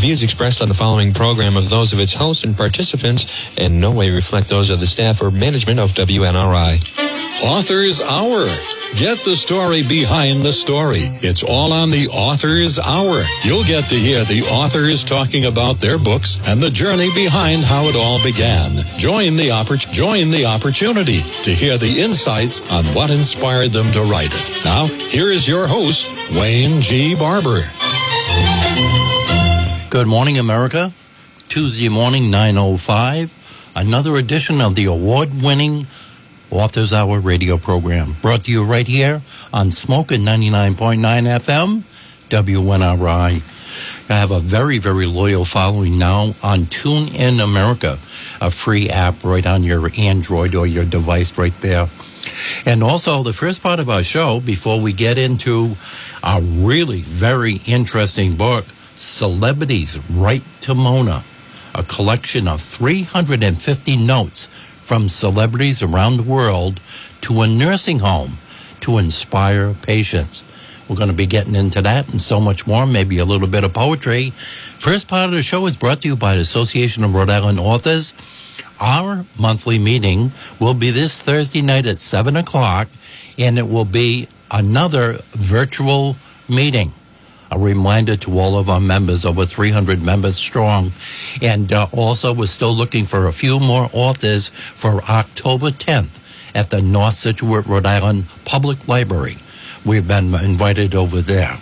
views expressed on the following program of those of its hosts and participants in no way reflect those of the staff or management of WNRI. Author's Hour. Get the story behind the story. It's all on the Author's Hour. You'll get to hear the authors talking about their books and the journey behind how it all began. Join the oppor- join the opportunity to hear the insights on what inspired them to write it. Now, here is your host, Wayne G. Barber. Good morning, America. Tuesday morning, 9.05. Another edition of the award-winning Authors Hour radio program. Brought to you right here on Smoke at 99.9 FM, WNRI. I have a very, very loyal following now on Tune In America, a free app right on your Android or your device right there. And also, the first part of our show, before we get into a really very interesting book, Celebrities Write to Mona, a collection of 350 notes from celebrities around the world to a nursing home to inspire patients. We're going to be getting into that and so much more, maybe a little bit of poetry. First part of the show is brought to you by the Association of Rhode Island Authors. Our monthly meeting will be this Thursday night at 7 o'clock, and it will be another virtual meeting a reminder to all of our members, over 300 members strong. And uh, also, we're still looking for a few more authors for October 10th at the North Scituate, Rhode Island Public Library. We've been invited over there.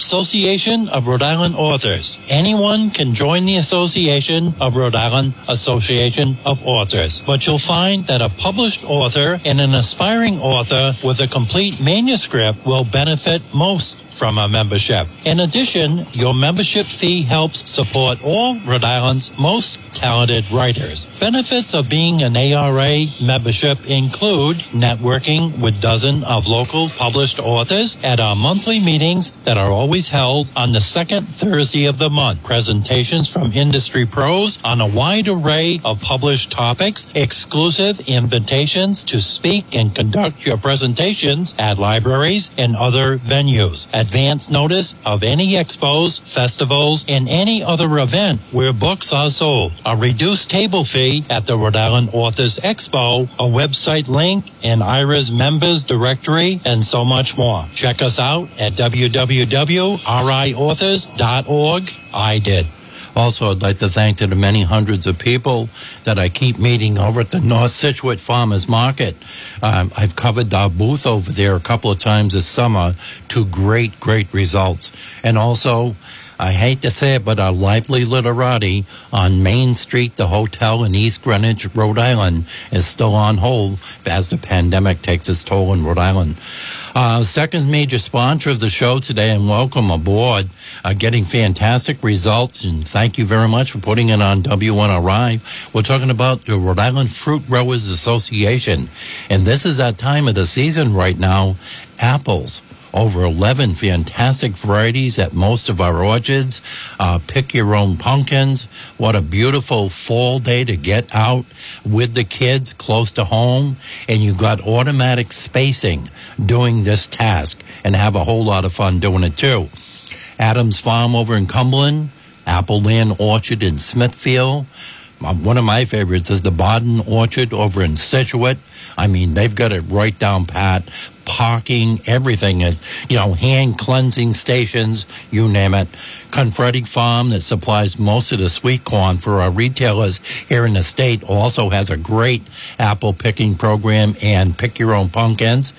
Association of Rhode Island Authors. Anyone can join the Association of Rhode Island Association of Authors, but you'll find that a published author and an aspiring author with a complete manuscript will benefit most from a membership. In addition, your membership fee helps support all Rhode Island's most talented writers. Benefits of being an ARA membership include networking with dozens of local published authors at our monthly meetings that are always held on the second Thursday of the month. Presentations from industry pros on a wide array of published topics, exclusive invitations to speak and conduct your presentations at libraries and other venues advance notice of any expos, festivals, and any other event where books are sold. A reduced table fee at the Rhode Island Authors Expo, a website link, an IRA's members directory, and so much more. Check us out at www.riauthors.org. I did. Also, I'd like to thank the many hundreds of people that I keep meeting over at the North Scituate Farmers Market. Um, I've covered our booth over there a couple of times this summer to great, great results. And also, I hate to say it, but our lively literati on Main Street, the hotel in East Greenwich, Rhode Island, is still on hold as the pandemic takes its toll in Rhode Island. Uh, second major sponsor of the show today, and welcome aboard. Uh, getting fantastic results, and thank you very much for putting it on W One RI. We're talking about the Rhode Island Fruit Growers Association, and this is that time of the season right now. Apples over 11 fantastic varieties at most of our orchards. Uh, pick your own pumpkins. What a beautiful fall day to get out with the kids close to home. And you got automatic spacing doing this task and have a whole lot of fun doing it too. Adams Farm over in Cumberland, Appleland Orchard in Smithfield. One of my favorites is the Barden Orchard over in Scituate. I mean, they've got it right down pat. Parking, everything, and you know, hand cleansing stations, you name it. Confreda Farm that supplies most of the sweet corn for our retailers here in the state also has a great apple picking program and pick your own pumpkins.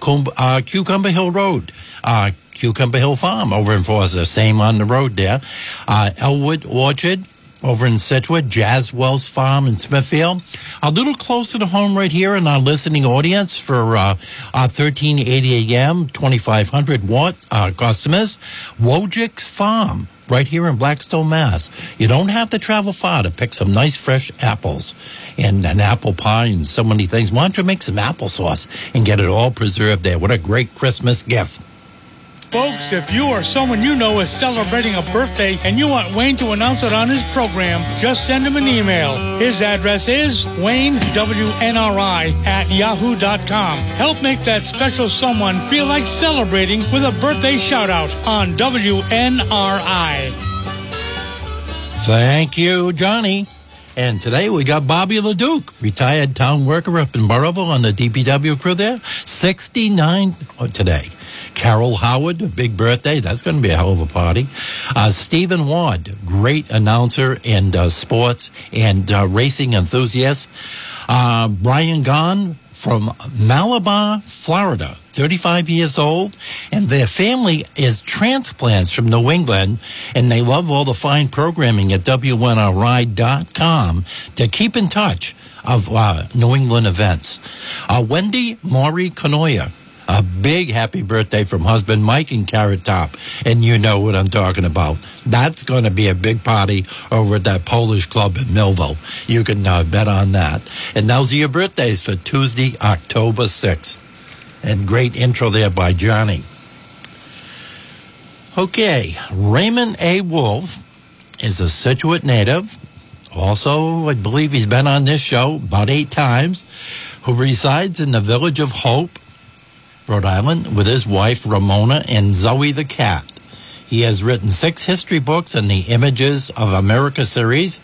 Cum- uh, Cucumber Hill Road. Uh, Cucumber Hill Farm over in Foster, same on the road there. Uh, Elwood Orchard over in Scituate, Jaswell's Farm in Smithfield. A little closer to home right here in our listening audience for uh, our 1380 AM, 2500 watt uh, customers, Wojcik's Farm. Right here in Blackstone, Mass. You don't have to travel far to pick some nice fresh apples and an apple pie and so many things. Why don't you make some applesauce and get it all preserved there? What a great Christmas gift. Folks, if you or someone you know is celebrating a birthday and you want Wayne to announce it on his program, just send him an email. His address is WayneWNRI at yahoo.com. Help make that special someone feel like celebrating with a birthday shout out on WNRI. Thank you, Johnny. And today we got Bobby LeDuc, retired town worker up in Burrillville on the DPW crew there. 69 today. Carol Howard, big birthday. That's going to be a hell of a party. Uh, Stephen Ward, great announcer in uh, sports and uh, racing enthusiast. Uh, Brian Gahn from Malabar, Florida, 35 years old, and their family is transplants from New England, and they love all the fine programming at WNRI.com to keep in touch of uh, New England events. Uh, Wendy Maury Canoia, a big happy birthday from husband Mike and Carrot Top. And you know what I'm talking about. That's going to be a big party over at that Polish club in Millville. You can uh, bet on that. And those are your birthdays for Tuesday, October 6th. And great intro there by Johnny. Okay, Raymond A. Wolf is a Scituate native. Also, I believe he's been on this show about eight times, who resides in the village of Hope, Rhode Island, with his wife Ramona and Zoe the cat. He has written six history books in the Images of America series.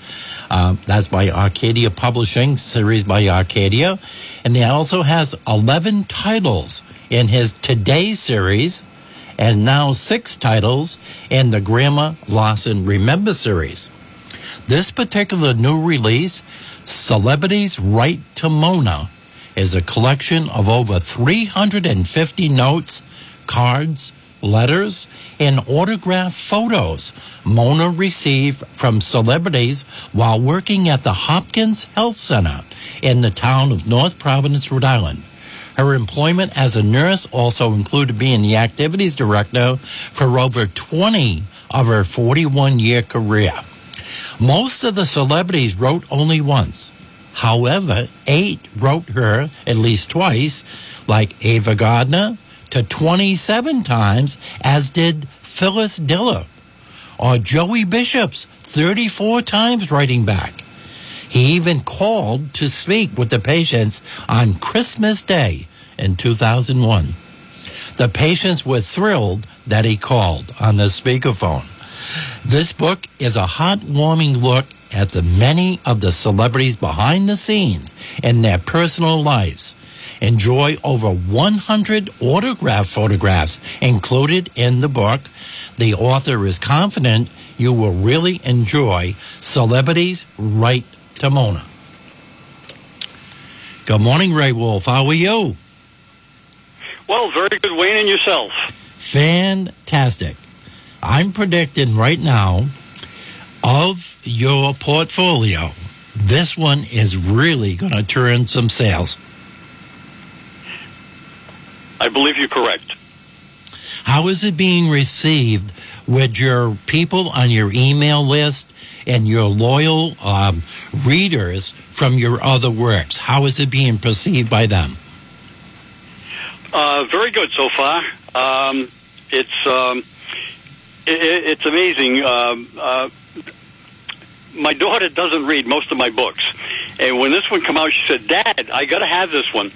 Uh, that's by Arcadia Publishing, series by Arcadia. And he also has 11 titles in his Today series and now six titles in the Grandma Lawson Remember series. This particular new release, Celebrities Write to Mona, is a collection of over 350 notes, cards, letters, and autographed photos Mona received from celebrities while working at the Hopkins Health Center in the town of North Providence, Rhode Island. Her employment as a nurse also included being the activities director for over 20 of her 41 year career. Most of the celebrities wrote only once. However, eight wrote her at least twice, like Ava Gardner, to 27 times, as did Phyllis Diller, or Joey Bishop's 34 times writing back. He even called to speak with the patients on Christmas Day in 2001. The patients were thrilled that he called on the speakerphone. This book is a heartwarming look at the many of the celebrities behind the scenes in their personal lives. Enjoy over 100 autograph photographs included in the book. The author is confident you will really enjoy Celebrities Write to Mona. Good morning, Ray Wolf. How are you? Well, very good, Wayne, and yourself. Fantastic. I'm predicting right now of your portfolio, this one is really going to turn some sales. I believe you're correct. How is it being received with your people on your email list and your loyal um, readers from your other works? How is it being perceived by them? Uh, very good so far. Um, it's um, it, it's amazing. Um, uh, my daughter doesn't read most of my books, and when this one came out, she said, "Dad, I got to have this one."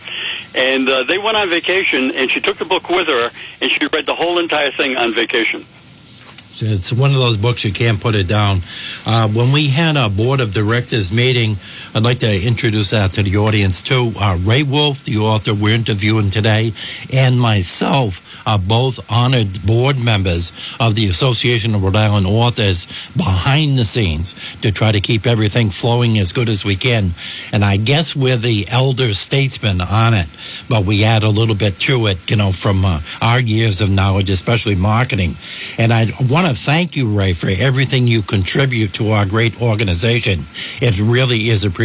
And uh, they went on vacation, and she took the book with her, and she read the whole entire thing on vacation. So it's one of those books you can't put it down. Uh, when we had our board of directors meeting, I'd like to introduce that to the audience too. Uh, Ray Wolf, the author we're interviewing today, and myself are both honored board members of the Association of Rhode Island Authors behind the scenes to try to keep everything flowing as good as we can. And I guess we're the elder statesmen on it, but we add a little bit to it, you know, from uh, our years of knowledge, especially marketing. And I want to thank you, Ray, for everything you contribute to our great organization. It really is appreciated.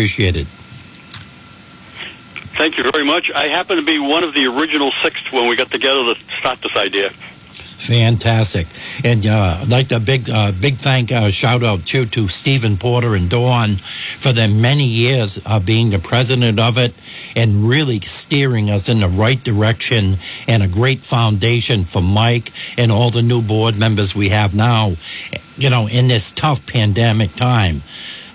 Thank you very much. I happen to be one of the original six when we got together to start this idea. Fantastic, and uh, I'd like to big uh, big thank uh, shout out too to Stephen Porter and Dawn for their many years of being the president of it and really steering us in the right direction and a great foundation for Mike and all the new board members we have now. You know, in this tough pandemic time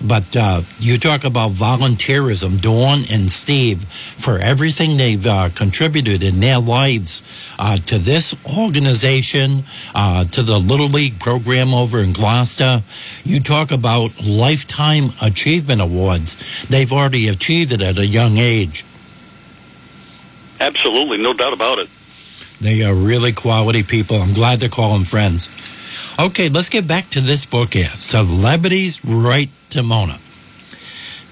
But uh, you talk about volunteerism, Dawn and Steve, for everything they've uh, contributed in their lives uh, to this organization, uh, to the Little League program over in Gloucester. You talk about lifetime achievement awards. They've already achieved it at a young age. Absolutely, no doubt about it. They are really quality people. I'm glad to call them friends. Okay, let's get back to this book here Celebrities Write Mona.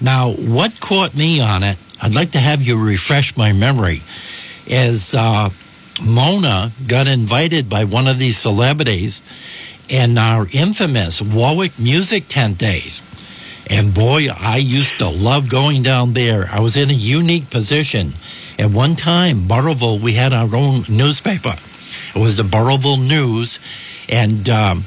Now, what caught me on it, I'd like to have you refresh my memory, is uh, Mona got invited by one of these celebrities in our infamous Warwick Music Tent days. And boy, I used to love going down there. I was in a unique position. At one time, Burrillville, we had our own newspaper. It was the Burrillville News, and um,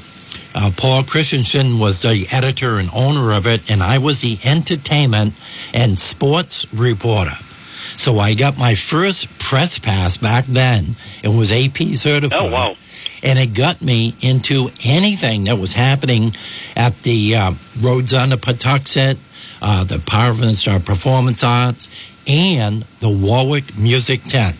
uh, Paul Christensen was the editor and owner of it, and I was the entertainment and sports reporter. So I got my first press pass back then. It was AP certified. Oh, wow. And it got me into anything that was happening at the uh, Rhodes on the Pawtuxet, uh, the Providence Performance Arts, and the Warwick Music Tent.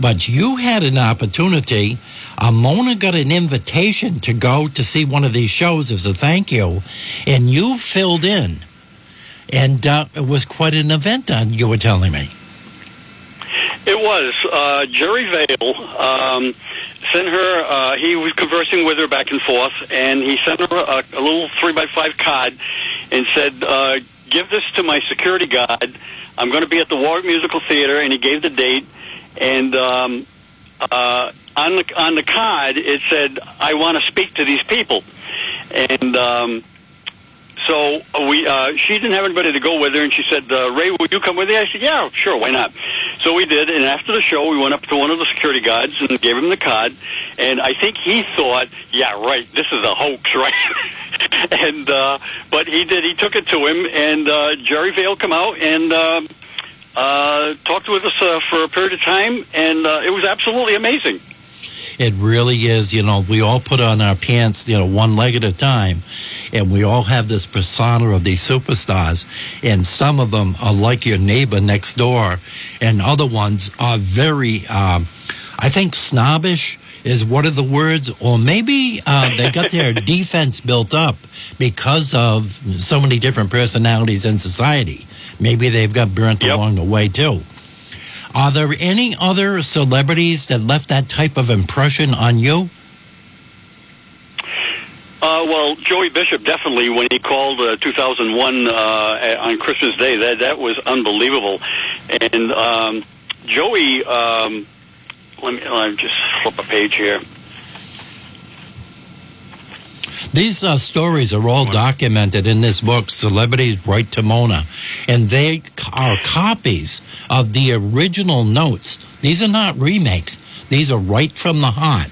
But you had an opportunity. Uh, Mona got an invitation to go to see one of these shows as a thank you, and you filled in. And uh, it was quite an event, uh, you were telling me. It was. Uh, Jerry Vale um, sent her, uh, he was conversing with her back and forth, and he sent her a, a little 3 by 5 card and said, uh, Give this to my security guard. I'm going to be at the Warwick Musical Theater, and he gave the date. And um, uh, on the on the card, it said, "I want to speak to these people," and um, so we uh, she didn't have anybody to go with her, and she said, uh, "Ray, will you come with me?" I said, "Yeah, sure, why not?" So we did, and after the show, we went up to one of the security guards and gave him the card, and I think he thought, "Yeah, right, this is a hoax, right?" and uh, but he did. He took it to him, and uh, Jerry Vale come out and. Uh, uh, talked with us uh, for a period of time, and uh, it was absolutely amazing. It really is. You know, we all put on our pants, you know, one leg at a time, and we all have this persona of these superstars. And some of them are like your neighbor next door, and other ones are very, um, I think, snobbish is one of the words, or maybe uh, they got their defense built up because of so many different personalities in society. Maybe they've got burnt Yep. along the way too. Are there any other celebrities that left that type of impression on you? Uh, well, Joey Bishop definitely when he called uh, 2001 uh, on Christmas Day, that that was unbelievable. And um, Joey, um, let me me just flip a page here. These uh, stories are all documented in this book, Celebrities Write to Mona, and they are copies of the original notes. These are not remakes. These are right from the heart.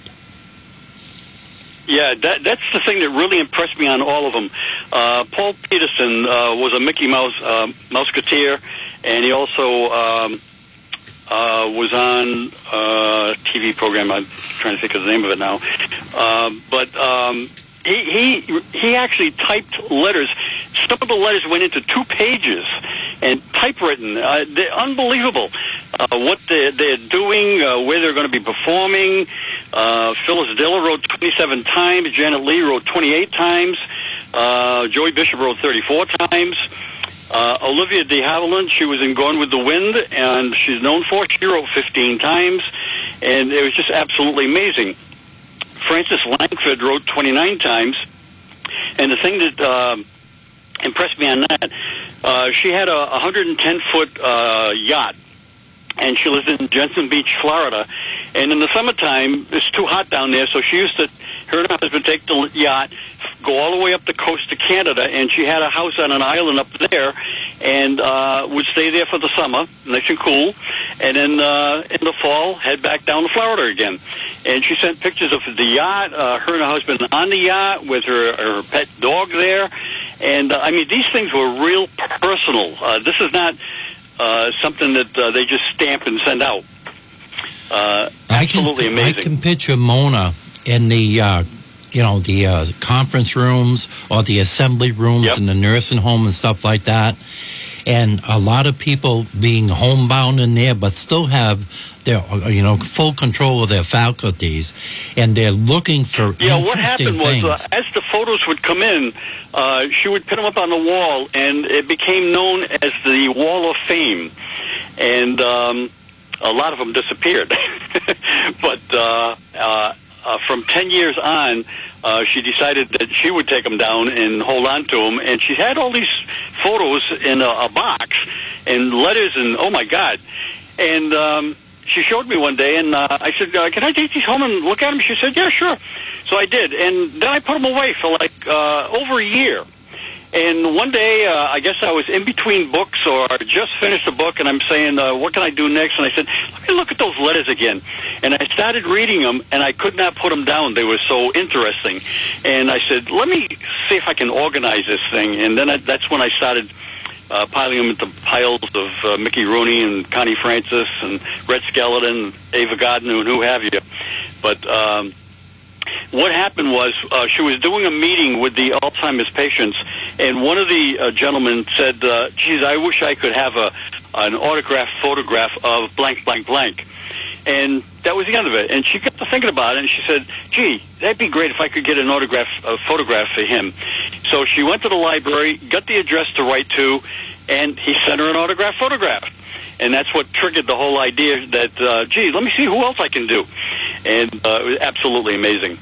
Yeah, that, that's the thing that really impressed me on all of them. Uh, Paul Petersen uh, was a Mickey Mouse uh, Mouseketeer, and he also um, uh, was on a TV program. I'm trying to think of the name of it now. Uh, but um, he, he he actually typed letters. Some of the letters went into two pages and typewritten. Uh, they're unbelievable. Uh, what they're, they're doing, uh, where they're going to be performing. Uh, Phyllis Diller wrote 27 times. Janet Leigh wrote 28 times. Uh, Joey Bishop wrote 34 times. Uh, Olivia de Havilland, she was in Gone with the Wind, and she's known for. She wrote 15 times, and it was just absolutely amazing. Frances Langford wrote 29 times, and the thing that uh, impressed me on that, uh, she had a 110 foot uh, yacht, and she lived in Jensen Beach, Florida. And in the summertime, it's too hot down there, so she used to, her and her husband take the yacht, go all the way up the coast to Canada, and she had a house on an island up there, and uh, would stay there for the summer, nice and cool, and then uh, in the fall head back down to Florida again. And she sent pictures of the yacht, uh, her and her husband on the yacht with her her pet dog there, and uh, I mean these things were real personal. Uh, this is not uh, something that uh, they just stamp and send out. Uh, I can, absolutely I can picture Mona in the uh, you know, the uh, conference rooms or the assembly rooms Yep. in the nursing home and stuff like that. And a lot of people being homebound in there, but still have their, uh, you know, full control of their faculties, and they're looking for Yeah, what happened was, uh, as the photos would come in, uh, she would put them up on the wall, and it became known as the Wall of Fame. And um, a lot of them disappeared. but uh, uh, from 10 years on, uh, she decided that she would take them down and hold on to them. And she had all these photos in a, a box and letters, and oh my God. And um, she showed me one day, and uh, I said, uh, "Can I take these home and look at them?" She said, "Yeah, sure." So I did, and then I put them away for like uh, over a year. And one day, uh, I guess I was in between books or just finished a book, and I'm saying, uh, "What can I do next?" And I said, "Let me look at those letters again." And I started reading them, and I could not put them down. They were so interesting. And I said, "Let me see if I can organize this thing." And then I, that's when I started uh, piling them into piles of uh, Mickey Rooney and Connie Francis and Red Skelton, Ava Gardner, and who have you. But um, what happened was uh, she was doing a meeting with the Alzheimer's patients, and one of the uh, gentlemen said, uh, "Geez, I wish I could have a an autograph photograph of blank, blank, blank." And that was the end of it. And she got to thinking about it, and she said, "Gee, that'd be great if I could get an autograph a photograph for him." So she went to the library, got the address to write to, and he sent her an autograph photograph. And that's what triggered the whole idea that, uh, gee, let me see who else I can do. And uh, it was absolutely amazing.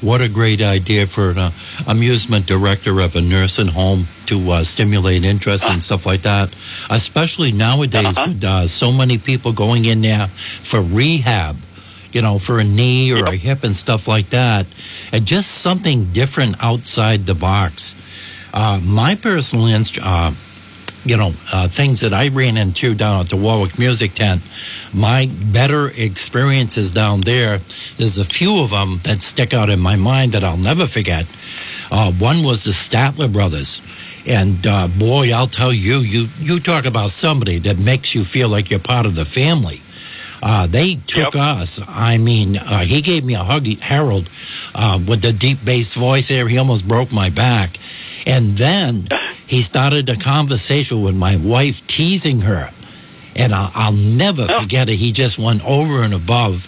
What a great idea for an uh, amusement director of a nursing home to uh, stimulate interest and stuff like that. Especially nowadays Uh-huh. with uh, so many people going in there for rehab, you know, for a knee or a hip and stuff like that. And just something different outside the box. Uh, my personal inst- uh, you know, uh, things that I ran into down at the Warwick Music Tent, my better experiences down there, there's a few of them that stick out in my mind that I'll never forget. Uh, one was the Statler Brothers. And uh, boy, I'll tell you, you you talk about somebody that makes you feel like you're part of the family. Uh, they took Yep. us. I mean, uh, he gave me a hug, Harold, uh, with the deep bass voice there. He almost broke my back. And then he started a conversation with my wife, teasing her. And I'll, I'll never Oh. forget it. He just went over and above.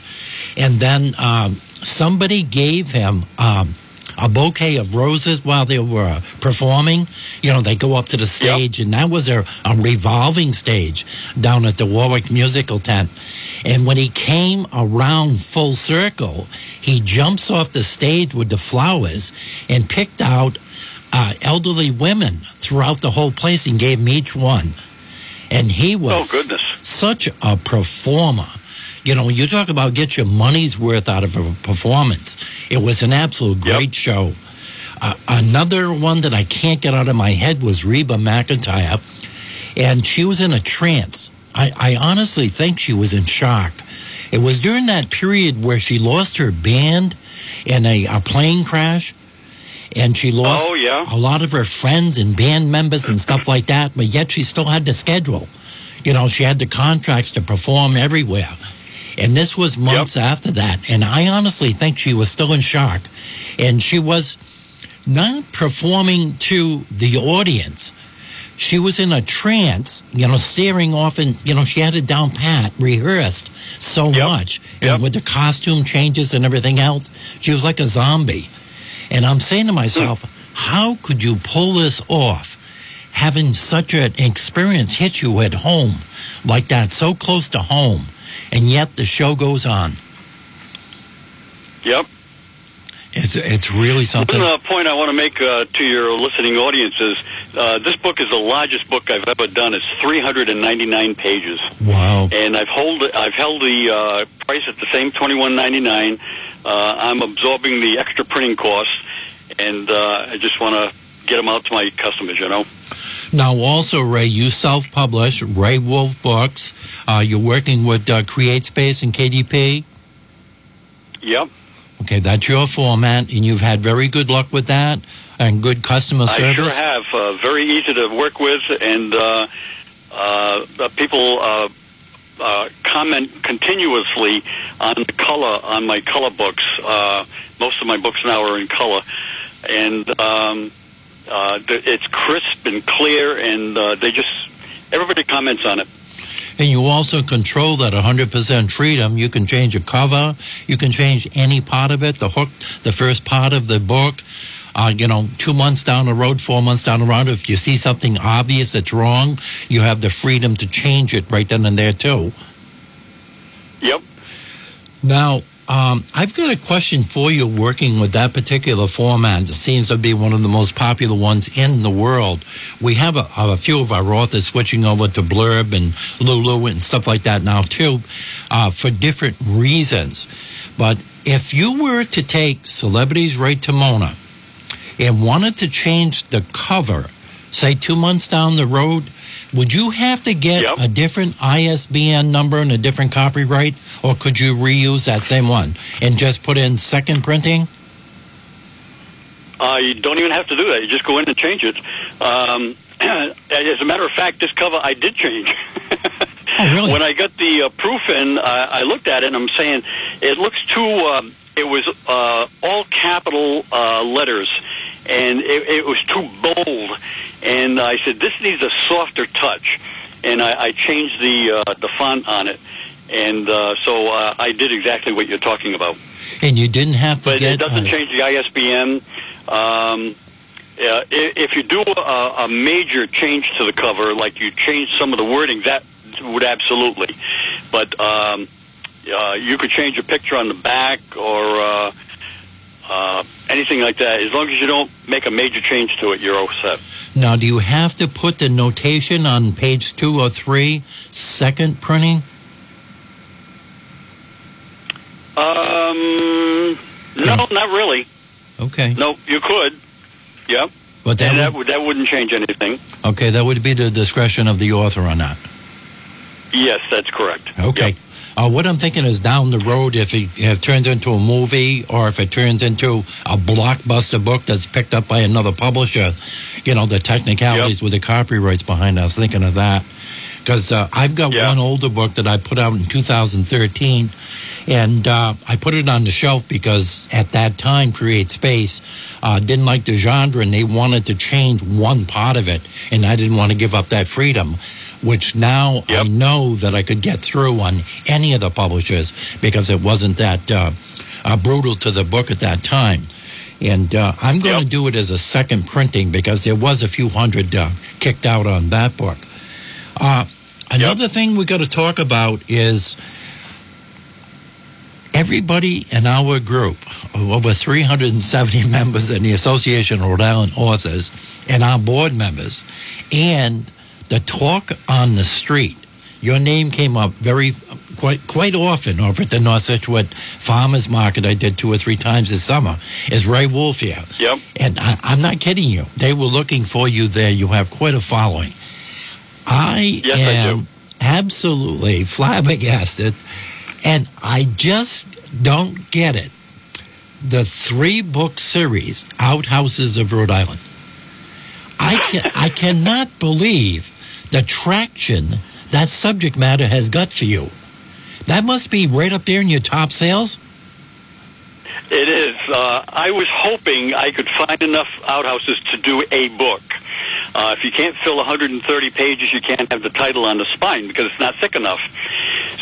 And then um, somebody gave him um, a bouquet of roses while they were performing. You know, they go up to the stage, and that was a, a revolving stage down at the Warwick Musical Tent. And when he came around full circle, he jumps off the stage with the flowers and picked out uh, elderly women throughout the whole place and gave them each one. And he was Oh, goodness. such a performer. You know, you talk about get your money's worth out of a performance. It was an absolute Yep. great show. Uh, another one that I can't get out of my head was Reba McEntire, and she was in a trance. I, I honestly think she was in shock. It was during that period where she lost her band in a, a plane crash, and she lost Oh, yeah. a lot of her friends and band members and stuff like that, but yet she still had the schedule. You know, she had the contracts to perform everywhere. And this was months after that. And I honestly think she was still in shock. And she was not performing to the audience. She was in a trance, you know, staring off and, you know, she had it down pat, rehearsed so Yep. much. Yep. And with the costume changes and everything else, she was like a zombie. And I'm saying to myself, how could you pull this off? Having such an experience hit you at home like that, so close to home, and yet the show goes on. Yep. It's it's really something. One uh, point I want to make uh, to your listening audience is uh, this book is the largest book I've ever done. It's 399 pages, Wow. and I've hold I've held the uh, price at the same 21.99. Uh, I'm absorbing the extra printing costs, and uh, I just want to get them out to my customers. You know. Now, also, Ray, you self-publish Ray Wolf books. Uh, you're working with uh, CreateSpace and KDP. Yep. Okay, that's your format, and you've had very good luck with that and good customer service. I sure have. Uh, very easy to work with, and uh, uh, people uh, comment continuously on the color on my color books. Uh, most of my books now are in color, and um, uh, it's crisp and clear, and uh, they just everybody comments on it. And you also control that 100% freedom. You can change a cover. You can change any part of it, the hook, the first part of the book. Uh, you know, two months down the road, four months down the road, if you see something obvious that's wrong, you have the freedom to change it right then and there, too. Yep. Now, um, I've got a question for you working with that particular format. It seems to be one of the most popular ones in the world. We have a, a few of our authors switching over to Blurb and Lulu and stuff like that now, too, uh, for different reasons. But if you were to take Celebrities Right to Mona and wanted to change the cover, say two months down the road, would you have to get Yep. a different ISBN number and a different copyright, or could you reuse that same one and just put in second printing? Uh, you don't even have to do that. You just go in and change it. Um, as a matter of fact, this cover I did change. Oh, really? When I got the uh, proof in, uh, I looked at it and I'm saying it looks too. Um, it was uh, all capital uh, letters, and it, it was too bold. And I said this needs a softer touch, and I, I changed the uh, the font on it. And uh, so uh, I did exactly what you're talking about. And you didn't have to But it doesn't uh, change the ISBN. Um, yeah, i- if you do a, a major change to the cover, like you change some of the wording, that would absolutely. But um, uh, you could change a picture on the back or uh, uh, anything like that. As long as you don't make a major change to it, you're all set. Now, do you have to put the notation on page two or three, second printing? Um, no, not really. Okay. No, you could. Yep. But that, that, would, that wouldn't change anything. okay, that would be the discretion of the author or not. Yes, that's correct. Okay. Yep. Uh, what I'm thinking is down the road, if it, if it turns into a movie or if it turns into a blockbuster book that's picked up by another publisher, you know, the technicalities with the copyrights behind it, I was thinking of that. Because uh, I've got Yeah. one older book that I put out in 2013, and uh, I put it on the shelf because at that time, Create Space uh, didn't like the genre and they wanted to change one part of it, and I didn't want to give up that freedom which now I know that I could get through on any of the publishers because it wasn't that uh, uh, brutal to the book at that time. And uh, I'm going to do it as a second printing because there was a few hundred uh, kicked out on that book. Uh, another thing we got to talk about is everybody in our group, over 370 members in the Association of Rhode Island Authors, and our board members, and the talk on the street. Your name came up very quite quite often over at the North Scituate Farmers Market. I did two or three times this summer. Is Ray Wolf here? Yep. And I, I'm not kidding you. They were looking for you there. You have quite a following. I Yes, I do. absolutely flabbergasted, and I just don't get it. The three book series, Outhouses of Rhode Island. I can I cannot believe the traction that subject matter has got for you. That must be right up there in your top sales. It is. Uh, I was hoping I could find enough outhouses to do a book. Uh, if you can't fill 130 pages, you can't have the title on the spine because it's not thick enough.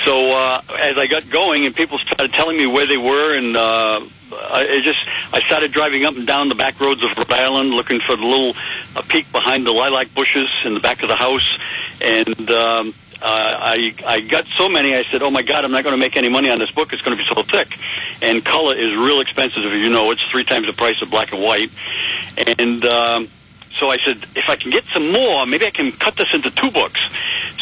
So uh, as I got going and people started telling me where they were, and uh, I just I started driving up and down the back roads of Rhode Island looking for the little uh, peak behind the lilac bushes in the back of the house, and. Um, uh, I I got so many. I said, "Oh my God, I'm not going to make any money on this book. It's going to be so thick." And color is real expensive. As you know, it's three times the price of black and white. And um, so I said, if I can get some more, maybe I can cut this into two books.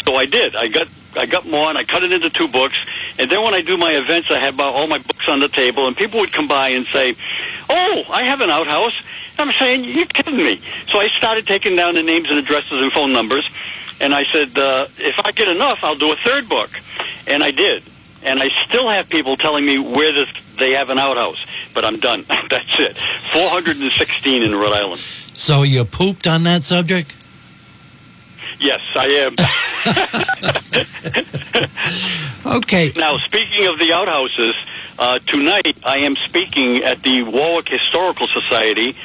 So I did. I got I got more, and I cut it into two books. And then when I do my events, I have all my books on the table, and people would come by and say, "Oh, I have an outhouse." And I'm saying, "You're kidding me." So I started taking down the names and addresses and phone numbers. And I said, uh, if I get enough, I'll do a third book. And I did. And I still have people telling me where this, they have an outhouse. But I'm done. That's it. 416 in Rhode Island. So you pooped on that subject? Yes, I am. Okay. Now, speaking of the outhouses, uh, tonight I am speaking at the Warwick Historical Society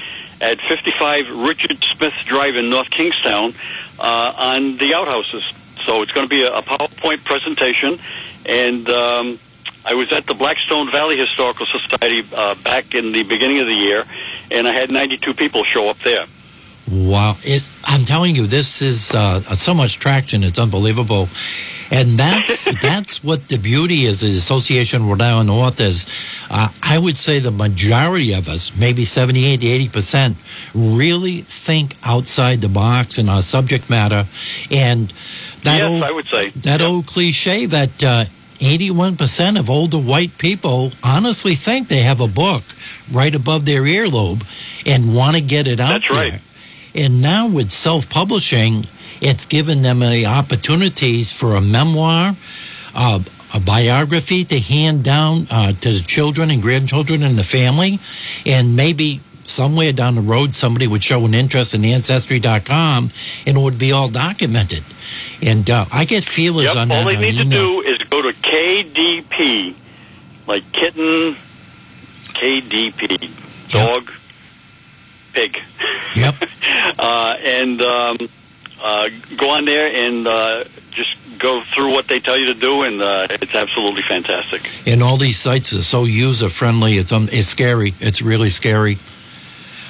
at 55 Richard Smith Drive in North Kingstown uh, on the outhouses. So it's going to be a, a PowerPoint presentation, and um, I was at the Blackstone Valley Historical Society uh, back in the beginning of the year, and I had 92 people show up there. Wow. It's, I'm telling you, this is uh, so much traction. It's unbelievable. And that's that's what the beauty is. The Association of Rhode Island Authors. Uh, I would say the majority of us, maybe 78 to 80 percent, really think outside the box in our subject matter. And that yes, old, I would say that Yep. old cliche that uh, 81% of older white people honestly think they have a book right above their earlobe and want to get it out That's right. there. And now with self-publishing, it's given them the opportunities for a memoir, uh, a biography to hand down uh, to the children and grandchildren in the family, and maybe somewhere down the road somebody would show an interest in ancestry.com and it would be all documented. And uh, I get feelers Yep. on All that. they on need to do is go to KDP, like kitten, KDP, dog, pig. Yep. uh, and um, uh, go on there and uh, just go through what they tell you to do, and uh, it's absolutely fantastic. And all these sites are so user friendly. It's um, it's scary. It's really scary.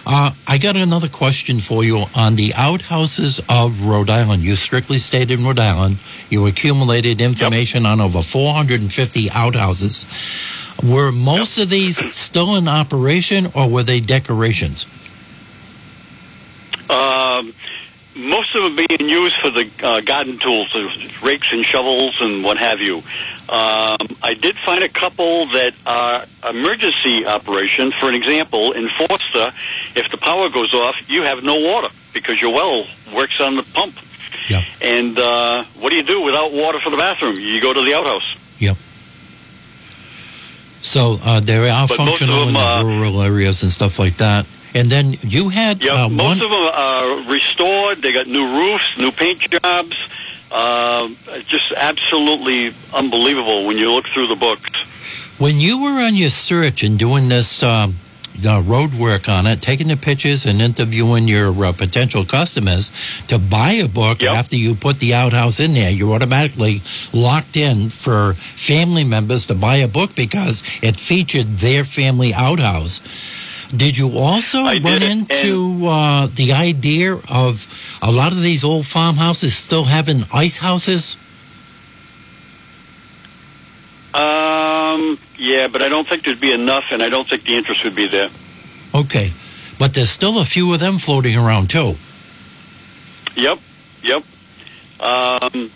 Uh, I got another question for you on the outhouses of Rhode Island. You strictly stayed in Rhode Island. You accumulated information on over 450 outhouses. Were most of these still in operation, or were they decorations? Um, most of them being used for the uh, garden tools, rakes and shovels and what have you. Um, I did find a couple that are emergency operation. For an example, in Foster, if the power goes off, you have no water because your well works on the pump. Yep. And uh, what do you do without water for the bathroom? You go to the outhouse. Yep. So uh, they are But functional in the rural areas and stuff like that. And then you had Yeah, uh, most one. of them are restored. They got new roofs, new paint jobs. Uh, just absolutely unbelievable when you look through the books. When you were on your search and doing this um, the road work on it, taking the pictures and interviewing your uh, potential customers to buy a book Yep. after you put the outhouse in there, you're automatically locked in for family members to buy a book because it featured their family outhouse. Did you also I run into uh, the idea of a lot of these old farmhouses still having ice houses? Um, yeah, but I don't think there'd be enough, and I don't think the interest would be there. Okay. But there's still a few of them floating around too. Yep, yep. Um,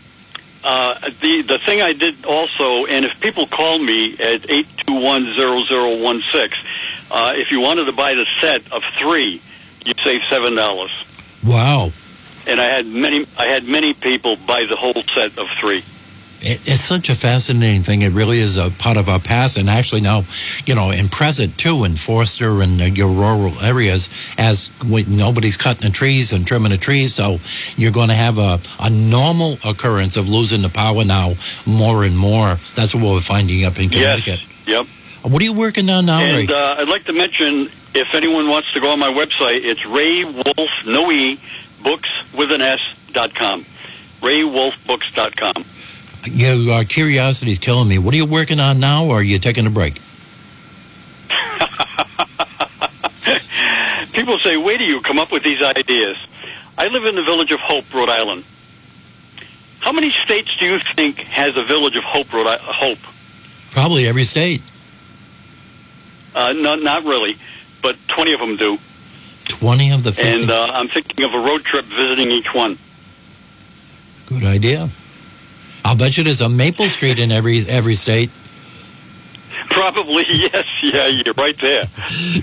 uh, the the thing I did also, and if people call me at eight two one zero zero one six, uh, if you wanted to buy the set of three, you'd save seven dollars. Wow. And I had many I had many people buy the whole set of three. It, it's such a fascinating thing. It really is a part of our past, and actually now, you know, in present too, in Foster and uh, your rural areas, as we, nobody's cutting the trees and trimming the trees, so you're going to have a, a normal occurrence of losing the power now more and more. That's what we're finding up in Connecticut. Yes. Yep. What are you working on now, Ray? And uh, I'd like to mention, if anyone wants to go on my website, it's Ray Wolf No E Books with an S dot com. RayWolfBooks dot com. Your uh, curiosity is killing me. What are you working on now, or are you taking a break? People say, "Where do you come up with these ideas?" I live in the village of Hope, Rhode Island. How many states do you think has a village of Hope, Rhode I- Hope? Probably every state. Uh, not not really, but twenty of them do. Twenty of the fifty. And uh, I'm thinking of a road trip visiting each one. Good idea. I'll bet you there's a Maple Street in every every state. Probably yes, yeah, you're right there.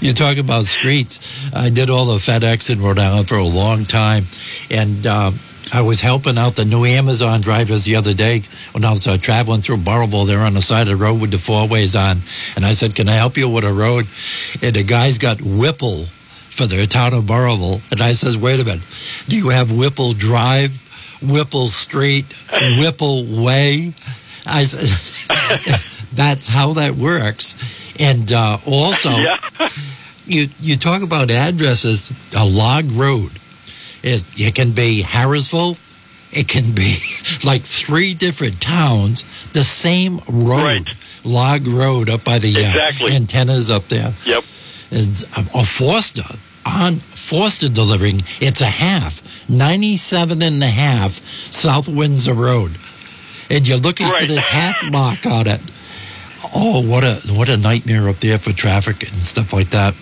You talk about streets. I did all the FedEx in Rhode Island for a long time, and uh, I was helping out the new Amazon drivers the other day when I was uh, traveling through Burrillville. They were on the side of the road with the four ways on, and I said, "Can I help you with a road?" And the guy's got Whipple for their town of Burrillville, and I says, "Wait a minute, do you have Whipple Drive?" Whipple Street, Whipple Way. I, s- that's how that works. And uh, also, Yeah. you you talk about addresses. A log road is it can be Harrisville, it can be like three different towns, the same road, Right. log road up by the uh, Exactly. antennas up there. Yep. It's um, a Foster on Foster delivering. It's a half, 97 and a half South Windsor Road, and you're looking for this half mark on it. Oh, what a what a nightmare up there for traffic and stuff like that.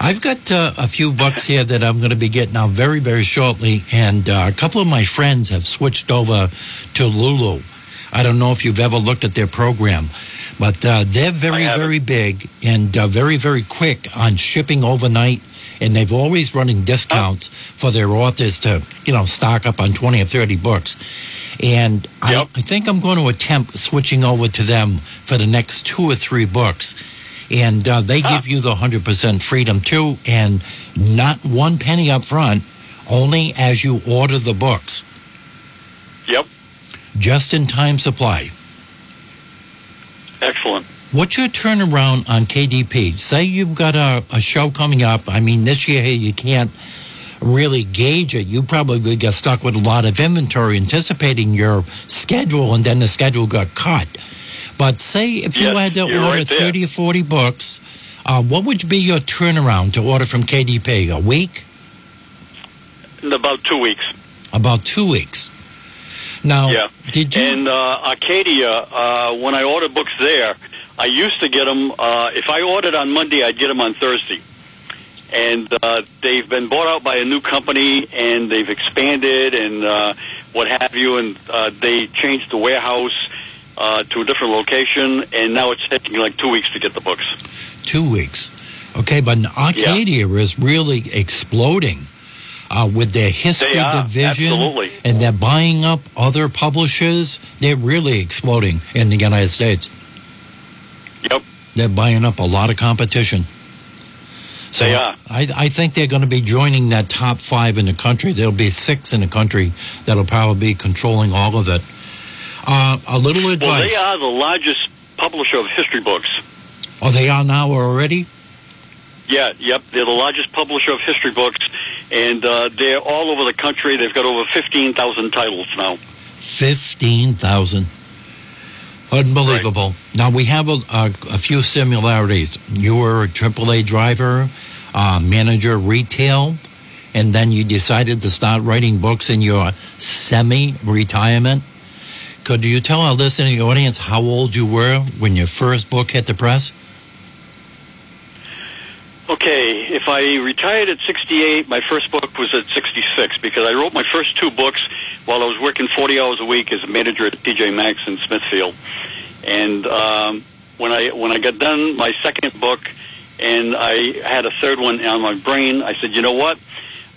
I've got uh, a few bucks here that I'm going to be getting out very, very shortly, and uh, a couple of my friends have switched over to Lulu. I don't know if you've ever looked at their program, but uh, they're very, very big and uh, very, very quick on shipping overnight. And they've always running discounts for their authors to, you know, stock up on 20 or 30 books. And I, Yep. I think I'm going to attempt switching over to them for the next two or three books. And uh, they give you the 100% freedom too, and not one penny up front, only as you order the books. Yep. Just in time supply. Excellent. What's your turnaround on KDP? Say you've got a, a show coming up. I mean, this year you can't really gauge it. You probably would get stuck with a lot of inventory anticipating your schedule, and then the schedule got cut. But say if you Yes, had to order right 30 or 40 books, uh, what would be your turnaround to order from KDP? A week? In about two weeks. About two weeks. Now, Yeah. did you? And uh, Arcadia, uh, when I order books there, I used to get them. Uh, if I ordered on Monday, I'd get them on Thursday. And uh, they've been bought out by a new company, and they've expanded and uh, what have you. And uh, they changed the warehouse uh, to a different location, and now it's taking like two weeks to get the books. two weeks. Okay, but Arcadia is really exploding uh, with their history are, division, absolutely. and they're buying up other publishers. They're really exploding in the United States. Yep. They're buying up a lot of competition. So They are. I, I think they're going to be joining that top five in the country. There'll be six in the country that'll probably be controlling all of it. Uh, a little Well, they are the largest publisher of history books. oh, they are now already? Yeah, yep. They're the largest publisher of history books, and uh, they're all over the country. They've got over 15,000 titles now. 15,000. Unbelievable. Now, we have a, a, a few similarities. You were a AAA driver, uh, manager retail, and then you decided to start writing books in your semi retirement. Could you tell our listening audience how old you were when your first book hit the press? Okay, if I retired at 68, my first book was at 66 because I wrote my first two books while I was working 40 hours a week as a manager at TJ Maxx in Smithfield. And um, when I when I got done my second book, and I had a third one on my brain, I said, you know what?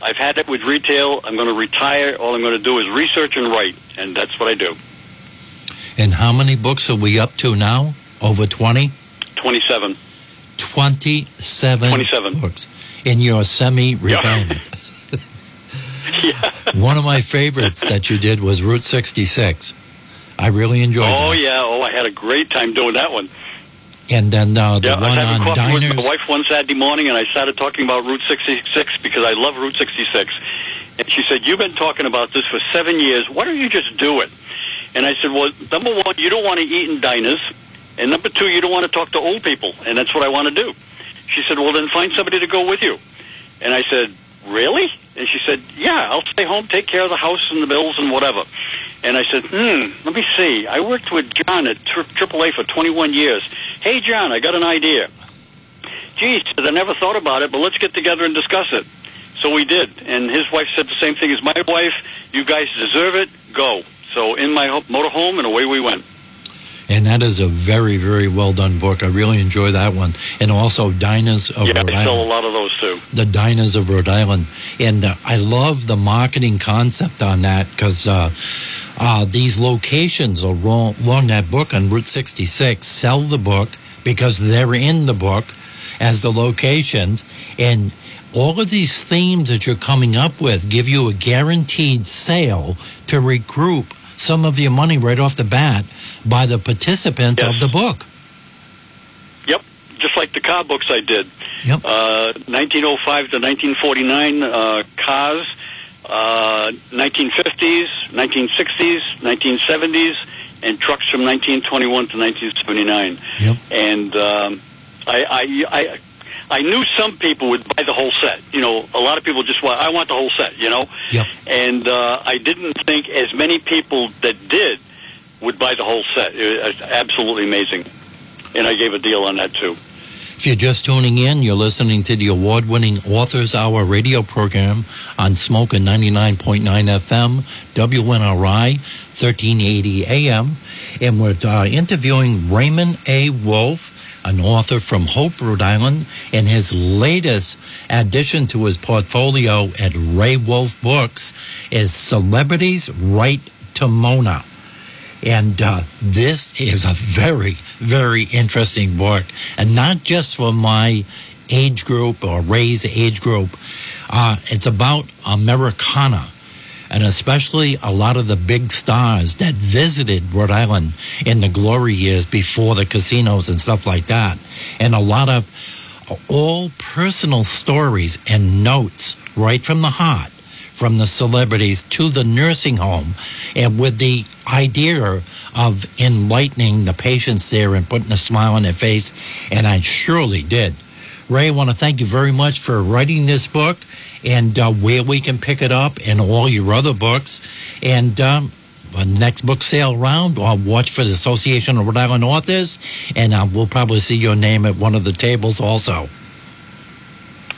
I've had it with retail. I'm going to retire. All I'm going to do is research and write, and that's what I do. And how many books are we up to now? Over 20? 27. 27, 27. books in your semi retirement. yeah. One of my favorites that you did was Route 66. I really enjoyed it. Oh that. yeah. Oh, I had a great time doing that one. And then uh, the Yeah, I was one having on coffee with diners. my wife one Saturday morning, and I started talking about Route 66 because I love Route 66. And she said, "You've been talking about this for seven years. Why don't you just do it?" And I said, "Well, number one, you don't want to eat in diners, and number two, you don't want to talk to old people, and that's what I want to do." She said, "Well, then find somebody to go with you." And I said, "Really?" And she said, "Yeah, I'll stay home, take care of the house and the bills and whatever." And I said, "Hmm, let me see. I worked with John at tri- AAA for 21 years. Hey, John, I got an idea." Gee, I never thought about it, but let's get together and discuss it. So we did, and his wife said the same thing as my wife. You guys deserve it. Go. So in my ho- motorhome, and away we went. And that is a very, very well done book. I really enjoy that one. And also Diners of yeah, Rhode Island. Yeah, I sell a lot of those too. The Diners of Rhode Island. And uh, I love the marketing concept on that because uh, uh, these locations along, along that book on Route 66 sell the book because they're in the book as the locations. And all of these themes that you're coming up with give you a guaranteed sale to regroup some of your money right off the bat by the participants Yes. of the book. Yep, just like the car books I did. Yep. Uh, 1905 to 1949 uh, cars, uh, 1950s, 1960s, 1970s, and trucks from 1921 to 1979. Yep. And um, I, I, I, I knew some people would buy the whole set. You know, a lot of people just want, I want the whole set. You know. Yep. And uh, I didn't think as many people that did would buy the whole set. It was absolutely amazing. And I gave a deal on that too. If you're just tuning in, you're listening to the award winning Authors Hour radio program on Smoker 99.9 FM, WNRI, 1380 AM. And we're uh, interviewing Raymond A. Wolf, an author from Hope, Rhode Island, and his latest addition to his portfolio at Ray Wolf Books is Celebrities Write to Mona. And uh, this is a very, very interesting book. And not just for my age group or Ray's age group. Uh, it's about Americana. And especially a lot of the big stars that visited Rhode Island in the glory years before the casinos and stuff like that. And a lot of all personal stories and notes right from the heart from the celebrities to the nursing home and with the idea of enlightening the patients there and putting a smile on their face and i surely did. Ray i want to thank you very much for writing this book and uh, where we can pick it up and all your other books. And um, the next book sale round i'll watch for the association of rhode island authors and uh, we'll probably see your name at one of the tables also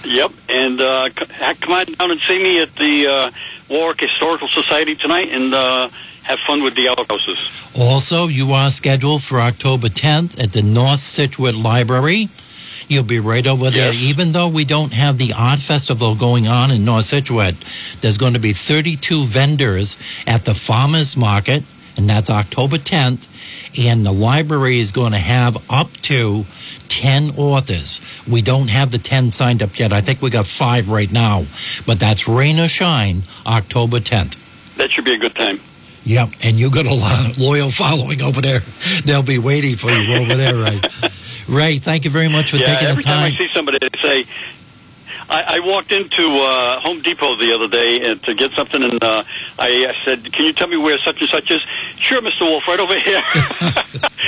Yep, and uh, come on down and see me at the uh, Warwick Historical Society tonight, and uh, have fun with the outhouses. Also, you are scheduled for October 10th at the North Scituate Library. You'll be right over there. Yes. Even though we don't have the art festival going on in North Scituate, there's going to be 32 vendors at the farmers market, and that's October 10th. And the library is going to have up to 10 authors. We don't have the 10 signed up yet. I think we got five right now, but that's rain or shine, October 10th. That should be a good time. Yep, and you got a lo- loyal following over there. They'll be waiting for you over there, Ray. Ray, thank you very much for yeah, taking the every time I see somebody, they say, I, I walked into uh, Home Depot the other day and to get something, and uh, I, I said, "Can you tell me where such and such is?" Sure, Mr. Wolf, right over here.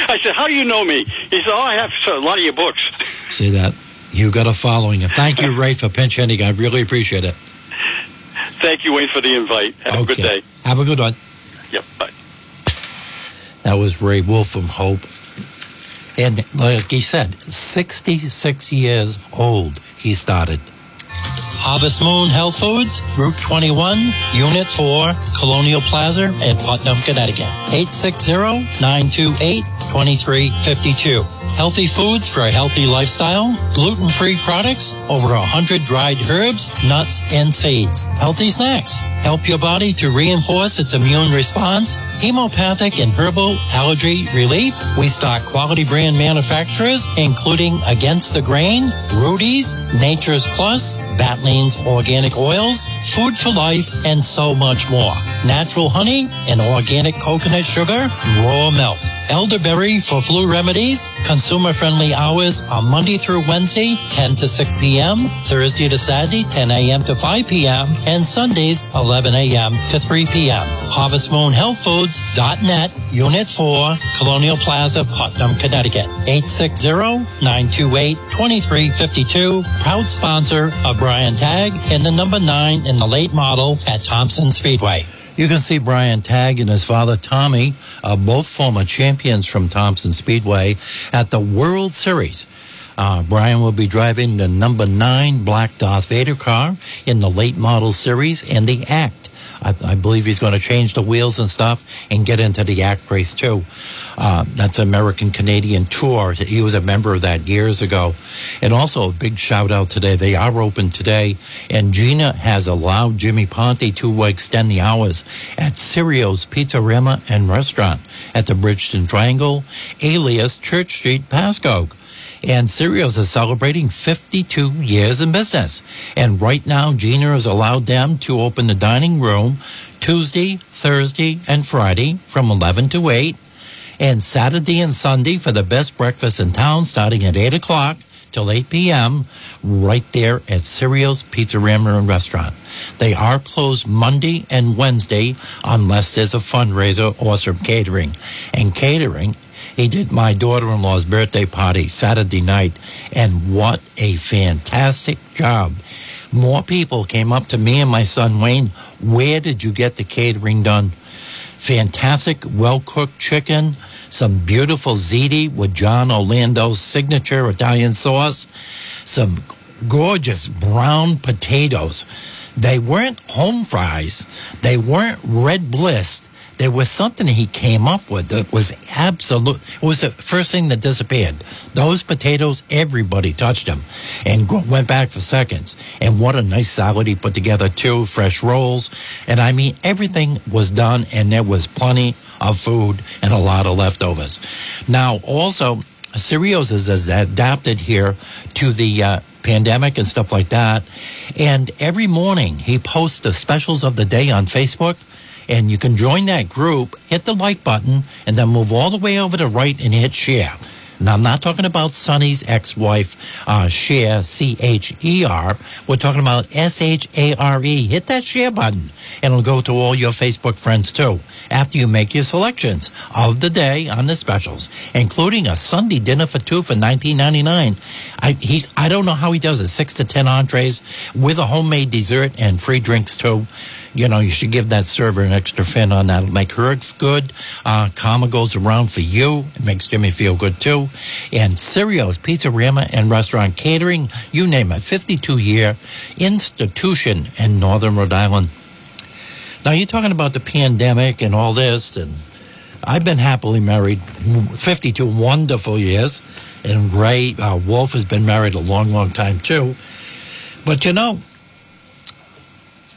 I said, "How do you know me?" He said, "Oh, I have a lot of your books." See that? You got a following. And thank you, Ray, for pinch hitting. I really appreciate it. Thank you, Wayne, for the invite. Have a good day. Have a good one. Yep. Bye. That was Ray Wolf from Hope. And like he said, 66 years old he started. Harvest Moon Health Foods, Route 21, Unit 4, Colonial Plaza in Putnam, Connecticut. 860-928-2352. Healthy foods for a healthy lifestyle, gluten-free products, over 100 dried herbs, nuts, and seeds. Healthy snacks. Help your body to reinforce its immune response. Homeopathic and herbal allergy relief. We stock quality brand manufacturers, including Against the Grain, Rudi's, Nature's Plus, Barlean's Organic Oils, Food for Life, and so much more. Natural honey and organic coconut sugar, raw milk. Elderberry for flu remedies. Consumer friendly hours are Monday through Wednesday, 10 to 6 p.m., Thursday to Saturday, 10 a.m. to 5 p.m., and Sundays, 11 a.m. to 3 p.m. HarvestMoonHealthFoods.net, Unit 4, Colonial Plaza, Putnam, Connecticut. 860-928-2352. Proud sponsor of Brian Tagg and the number 9 in the late model at Thompson Speedway. You can see Brian Tagg and his father Tommy, uh, both former champions from Thompson Speedway, at the World Series. Uh, Brian will be driving the number nine Black Darth Vader car in the late model series and the Act. I, I believe he's going to change the wheels and stuff and get into the Act race too. Uh, that's American Canadian Tour. He was a member of that years ago. And also a big shout out today. They are open today, and Gina has allowed Jimmy Ponte to extend the hours at Cirio's Pizzarama and Restaurant at the Bridgeton Triangle, alias Church Street, Pasco. And Cirio's is celebrating 52 years in business. And right now, Gina has allowed them to open the dining room Tuesday, Thursday, and Friday from 11 to 8, and Saturday and Sunday for the best breakfast in town starting at 8 o'clock till 8 p.m. right there at Cirio's Pizzeria and Restaurant. They are closed Monday and Wednesday unless there's a fundraiser or some catering. And catering, he did my daughter-in-law's birthday party Saturday night, and what a fantastic job. More people came up to me and my son Wayne, where did you get the catering done? Fantastic, well-cooked chicken, some beautiful ziti with John Orlando's signature Italian sauce, some gorgeous brown potatoes. They weren't home fries. They weren't red bliss. There was something he came up with that was absolute. It was the first thing that disappeared. Those potatoes, everybody touched them and went back for seconds. And what a nice salad he put together too. Fresh rolls, and I mean everything was done, and there was plenty of food and a lot of leftovers. Now, also, Cirio's is adapted here to the uh, pandemic and stuff like that. And every morning he posts the specials of the day on Facebook. And you can join that group, hit the like button, and then move all the way over to right and hit share. Now, I'm not talking about Sonny's ex wife, uh, Share, C H E R. We're talking about S H A R E. Hit that share button, and it'll go to all your Facebook friends too after you make your selections of the day on the specials, including a Sunday dinner for two for $19.99. I, he's, I don't know how he does it, six to 10 entrees with a homemade dessert and free drinks too you know, you should give that server an extra fin on that. Make her good. Uh, karma goes around for you. It makes Jimmy feel good too. And Cirio's, Pizzeria and Restaurant Catering, you name it, 52 year institution in Northern Rhode Island. Now, you're talking about the pandemic and all this, and I've been happily married 52 wonderful years. And Ray uh, Wolf has been married a long, long time too. But you know,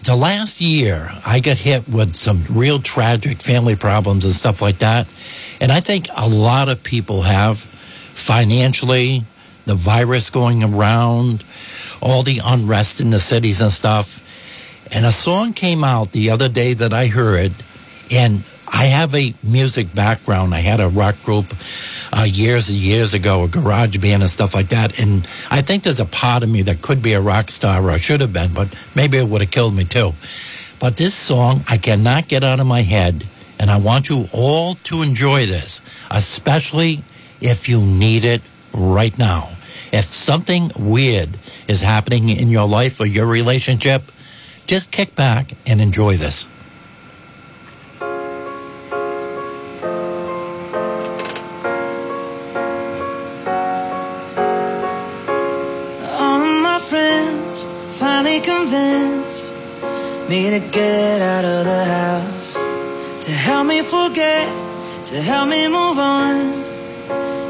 the last year, I got hit with some real tragic family problems and stuff like that. And I think a lot of people have financially, the virus going around, all the unrest in the cities and stuff. And a song came out the other day that I heard, and I have a music background. I had a rock group uh, years and years ago, a garage band and stuff like that. And I think there's a part of me that could be a rock star, or I should have been, but maybe it would have killed me too. But this song, I cannot get out of my head. And I want you all to enjoy this, especially if you need it right now. If something weird is happening in your life or your relationship, just kick back and enjoy this. All my friends finally convinced me to get out of the house, to help me forget, to help me move on.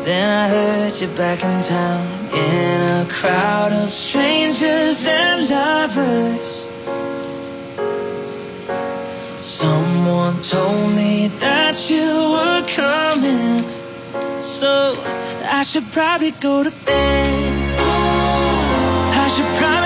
Then I heard you back in town in a crowd of strangers and lovers. Someone told me that you were coming, so I should probably go to bed. I should probably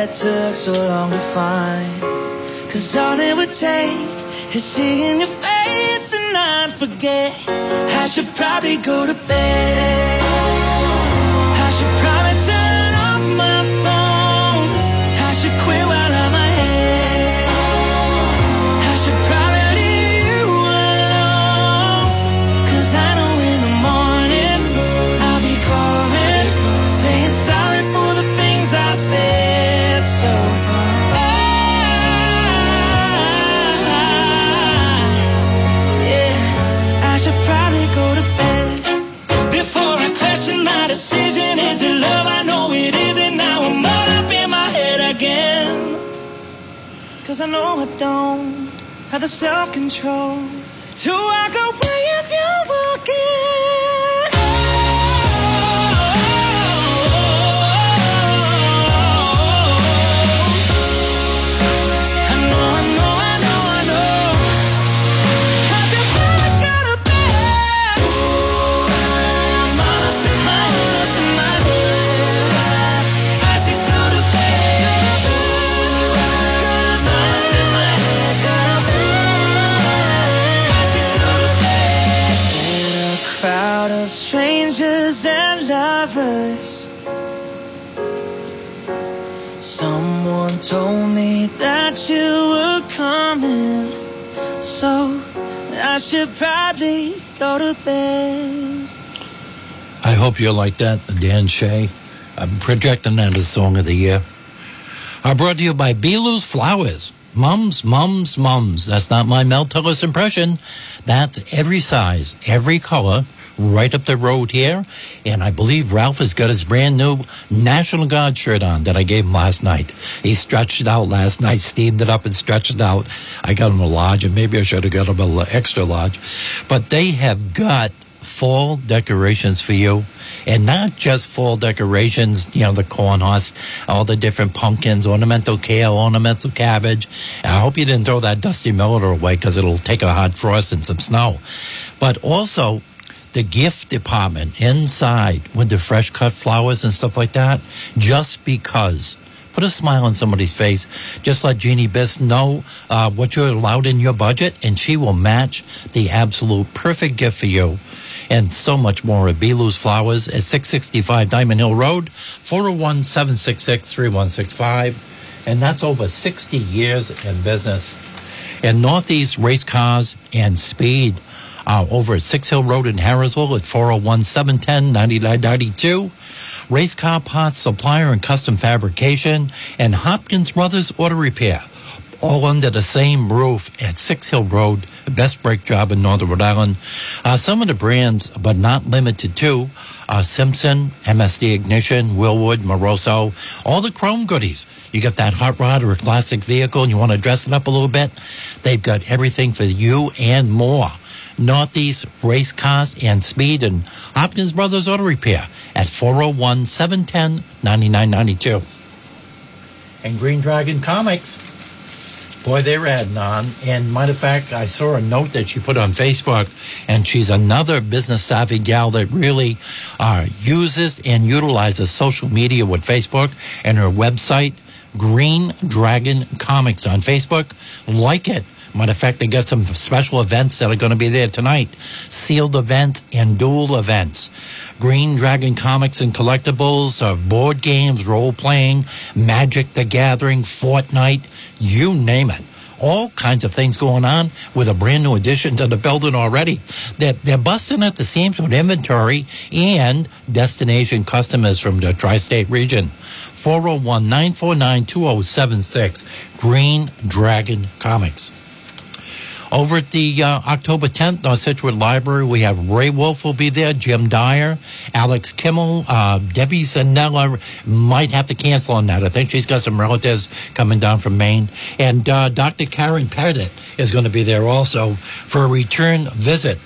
that it took so long to find. Cause all it would take is seeing your face and not forget. I should probably go to bed. I I don't have the self control to walk away hope you like that, Dan Shea. I'm projecting that as Song of the Year. I brought to you by Belu's Flowers. Mums, mums, mums. That's not my Mel Tillis impression. That's every size, every color, right up the road here. And I believe Ralph has got his brand new National Guard shirt on that I gave him last night. He stretched it out last night, steamed it up and stretched it out. I got him a large, and maybe I should have got him a extra large. But they have got fall decorations for you. And not just fall decorations, you know, the corn husk, all the different pumpkins, ornamental kale, ornamental cabbage. And I hope you didn't throw that dusty miller away because it'll take a hard frost and some snow. But also, the gift department inside with the fresh cut flowers and stuff like that, just because. Put a smile on somebody's face. Just let Jeannie Biss know uh, what you're allowed in your budget, and she will match the absolute perfect gift for you. And so much more at Belu's Flowers at 665 Diamond Hill Road, 401 766 3165. And that's over 60 years in business. And Northeast Race Cars and Speed uh, over at Six Hill Road in Harrisville at 401 710 9992. Race car parts supplier and custom fabrication, and Hopkins Brothers Auto Repair, all under the same roof at Six Hill Road, best brake job in Northern Rhode Island. Uh, some of the brands, but not limited to, uh, Simpson, MSD Ignition, Wilwood, Moroso, all the chrome goodies. You got that hot rod or a classic vehicle and you want to dress it up a little bit? They've got everything for you and more. Northeast Race Cars and Speed and Hopkins Brothers Auto Repair at 401 710 9992. And Green Dragon Comics. Boy, they're adding on. And matter of fact, I saw a note that she put on Facebook, and she's another business savvy gal that really uh, uses and utilizes social media with Facebook and her website, Green Dragon Comics on Facebook. Like it. Matter of fact, they got some special events that are going to be there tonight sealed events and dual events. Green Dragon Comics and Collectibles, uh, board games, role playing, Magic the Gathering, Fortnite, you name it. All kinds of things going on with a brand new addition to the building already. They're, they're busting at the seams with inventory and destination customers from the tri state region. 401 949 2076, Green Dragon Comics. Over at the uh, October 10th, North Scituate Library, we have Ray Wolf will be there, Jim Dyer, Alex Kimmel, uh, Debbie Zanella might have to cancel on that. I think she's got some relatives coming down from Maine. And uh, Dr. Karen Pettit is going to be there also for a return visit.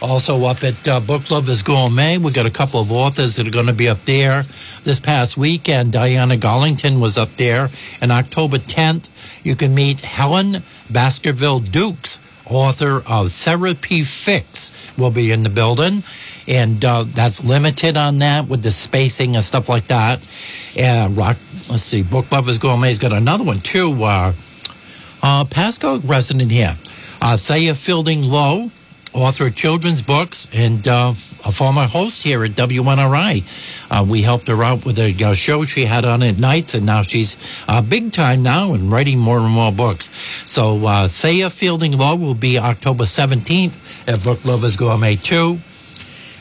Also up at uh, Book Lovers Gourmet, we got a couple of authors that are going to be up there this past weekend. Diana Garlington was up there. And October 10th, you can meet Helen Baskerville Dukes, author of Therapy Fix, will be in the building. And uh, that's limited on that with the spacing and stuff like that. And rock, let's see, Book Lovers Gourmet's got another one too. Uh, uh, Pasco resident here, uh, Thea Fielding Lowe, author of children's books and uh, a former host here at WNRI. Uh, we helped her out with a uh, show she had on at nights, and now she's uh, big time now and writing more and more books. So uh, Thea Fielding Lowe will be October 17th at Book Lovers Gourmet 2.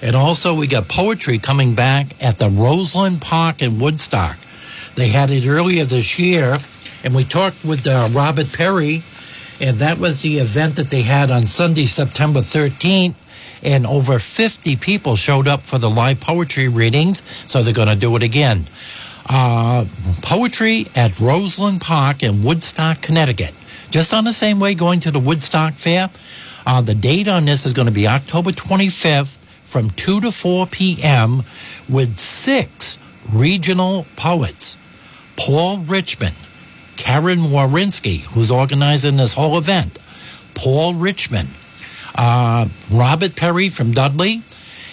And also, we got poetry coming back at the Roseland Park in Woodstock. They had it earlier this year, and we talked with uh, Robert Perry, and that was the event that they had on Sunday, September 13th. And over 50 people showed up for the live poetry readings, so they're going to do it again. Uh, poetry at Roseland Park in Woodstock, Connecticut. Just on the same way going to the Woodstock Fair. Uh, the date on this is going to be October 25th from 2 to 4 p.m. with six regional poets Paul Richmond, Karen Warinsky, who's organizing this whole event, Paul Richmond, uh, Robert Perry from Dudley,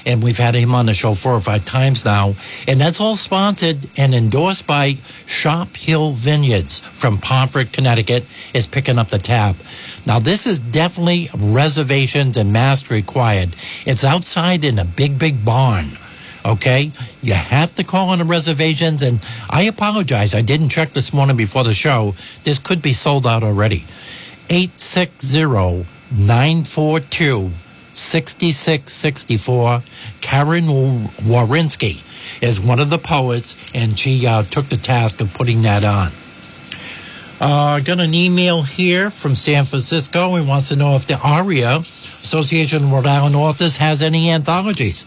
and we've had him on the show four or five times now. And that's all sponsored and endorsed by Sharpe Hill Vineyards from Pomfret, Connecticut, is picking up the tab. Now, this is definitely reservations and mask required. It's outside in a big, big barn. Okay, you have to call on the reservations, and I apologize. I didn't check this morning before the show. This could be sold out already. 860 942 6664. Karen Warinsky is one of the poets, and she uh, took the task of putting that on. I uh, got an email here from San Francisco. He wants to know if the ARIA, Association of Rhode Island Authors, has any anthologies.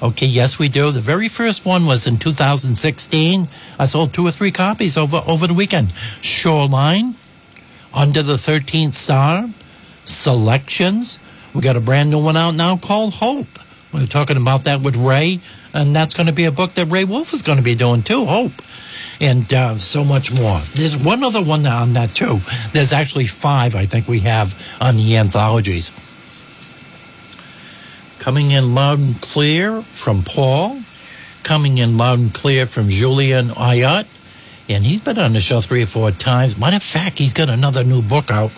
Okay, yes, we do. The very first one was in 2016. I sold two or three copies over, over the weekend. Shoreline, Under the 13th Star, Selections. We got a brand new one out now called Hope. We were talking about that with Ray, and that's going to be a book that Ray Wolf is going to be doing too, Hope. And uh, so much more. There's one other one on that too. There's actually five, I think, we have on the anthologies. Coming in loud and clear from Paul. Coming in loud and clear from Julian Ayat. And he's been on the show three or four times. Matter of fact, he's got another new book out.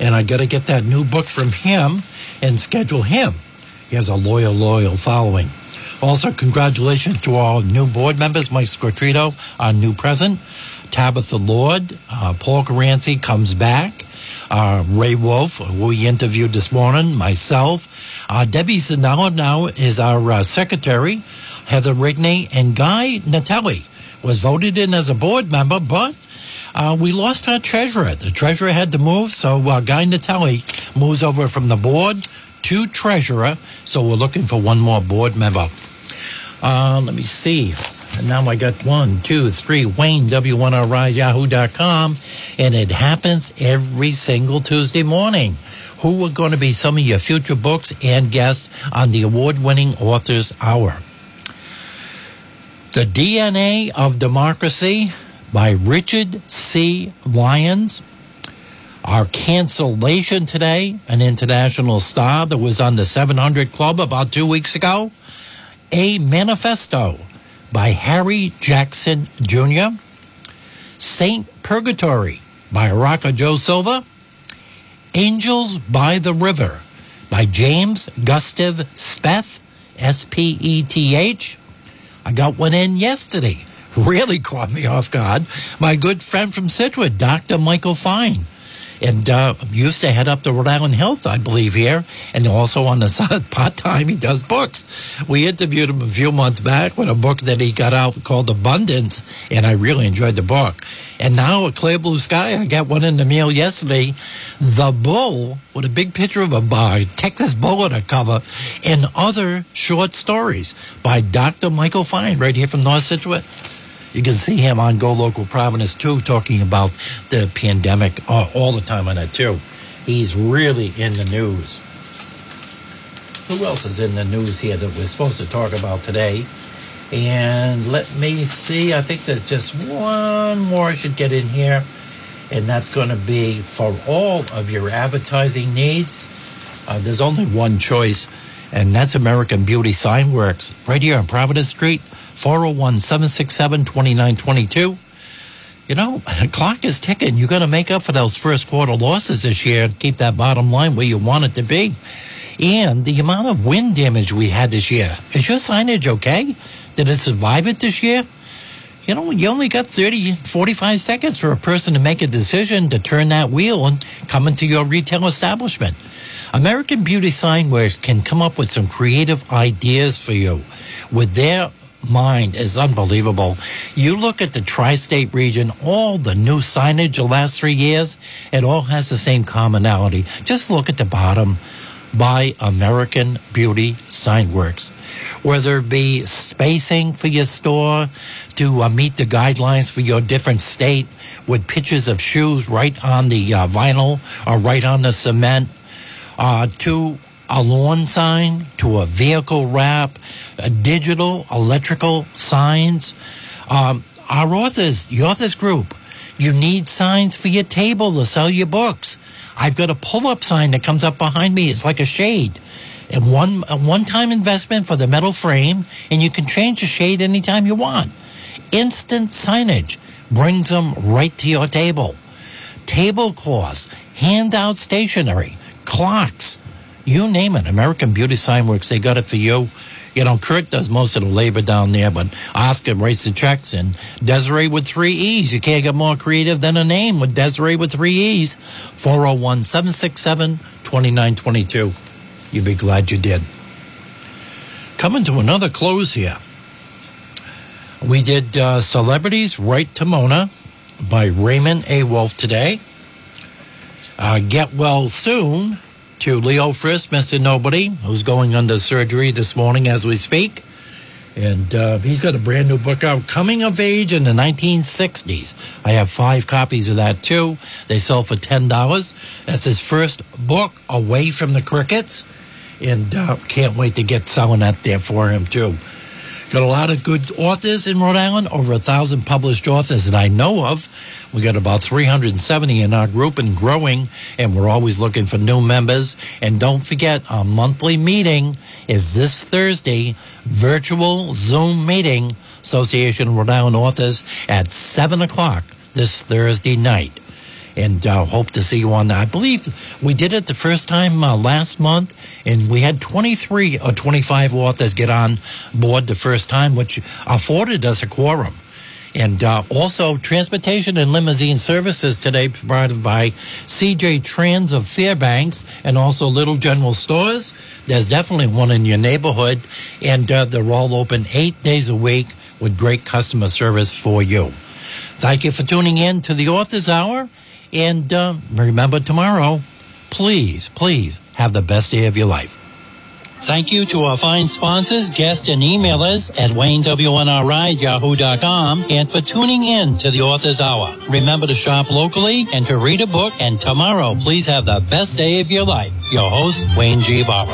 And I got to get that new book from him and schedule him. He has a loyal, loyal following. Also, congratulations to all new board members Mike Squatrito, our new president, Tabitha Lord, uh, Paul Garancy comes back, uh, Ray Wolf, who we interviewed this morning, myself. Uh, Debbie Zanella now is our uh, secretary. Heather Rigney and Guy Natelli was voted in as a board member, but uh, we lost our treasurer. The treasurer had to move, so uh, Guy Natelli moves over from the board to treasurer. So we're looking for one more board member. Uh, let me see. And now I got one, two, three, Wayne, W1RI, Yahoo.com. And it happens every single Tuesday morning. Who are going to be some of your future books and guests on the award winning Authors Hour? The DNA of Democracy by Richard C. Lyons. Our cancellation today, an international star that was on the 700 Club about two weeks ago. A Manifesto by Harry Jackson Jr., Saint Purgatory by Rocco Joe Silva, Angels by the River by James Gustav Speth, S P E T H. I got one in yesterday. Really caught me off guard. My good friend from Scituate, Dr. Michael Fine and uh, used to head up the Rhode Island Health, I believe, here, and also on the side part time he does books. We interviewed him a few months back with a book that he got out called Abundance, and I really enjoyed the book. And now a clear blue sky, I got one in the mail yesterday, The Bull with a big picture of a bar, Texas Bull on a cover, and other short stories by Dr. Michael Fine right here from North Scituate. You can see him on Go Local Providence too, talking about the pandemic all, all the time on it too. He's really in the news. Who else is in the news here that we're supposed to talk about today? And let me see, I think there's just one more I should get in here, and that's going to be for all of your advertising needs. Uh, there's only one choice, and that's American Beauty Sign Works right here on Providence Street. 401 767 2922. You know, the clock is ticking. You got to make up for those first quarter losses this year and keep that bottom line where you want it to be. And the amount of wind damage we had this year. Is your signage okay? Did it survive it this year? You know, you only got 30, 45 seconds for a person to make a decision to turn that wheel and come into your retail establishment. American Beauty Signworks can come up with some creative ideas for you with their mind is unbelievable. You look at the tri state region, all the new signage the last three years, it all has the same commonality. Just look at the bottom. by American Beauty Signworks. Whether it be spacing for your store to uh, meet the guidelines for your different state with pictures of shoes right on the uh, vinyl or right on the cement, uh, to a lawn sign, to a vehicle wrap, a digital, electrical signs. Um, our authors, the authors group, you need signs for your table to sell your books. I've got a pull-up sign that comes up behind me. It's like a shade. And one a one-time investment for the metal frame, and you can change the shade anytime you want. Instant signage brings them right to your table. Tablecloths, handout stationery, clocks, you name it. American Beauty Sign Works, they got it for you. You know, Kurt does most of the labor down there, but Oscar writes the checks and Desiree with three E's. You can't get more creative than a name with Desiree with three E's. 401 767 2922. You'd be glad you did. Coming to another close here. We did uh, Celebrities Write to Mona by Raymond A. Wolf today. Uh, Get Well Soon to Leo Frist, Mr. Nobody, who's going under surgery this morning as we speak. And uh, he's got a brand new book out, Coming of Age in the 1960s. I have five copies of that too. They sell for $10. That's his first book, Away from the Crickets. And uh, can't wait to get selling that there for him too. Got a lot of good authors in Rhode Island, over a thousand published authors that I know of. We got about 370 in our group and growing, and we're always looking for new members. And don't forget, our monthly meeting is this Thursday, virtual Zoom meeting, Association of Rhode Island Authors, at 7 o'clock this Thursday night. And uh, hope to see you on. I believe we did it the first time uh, last month, and we had 23 or 25 authors get on board the first time, which afforded us a quorum. And uh, also, transportation and limousine services today provided by CJ Trans of Fairbanks and also Little General Stores. There's definitely one in your neighborhood, and uh, they're all open eight days a week with great customer service for you. Thank you for tuning in to the Author's Hour. And uh, remember tomorrow, please, please have the best day of your life. Thank you to our fine sponsors, guests, and emailers at WayneWNRI yahoo.com and for tuning in to the Author's Hour. Remember to shop locally and to read a book. And tomorrow, please have the best day of your life. Your host, Wayne G. Barber.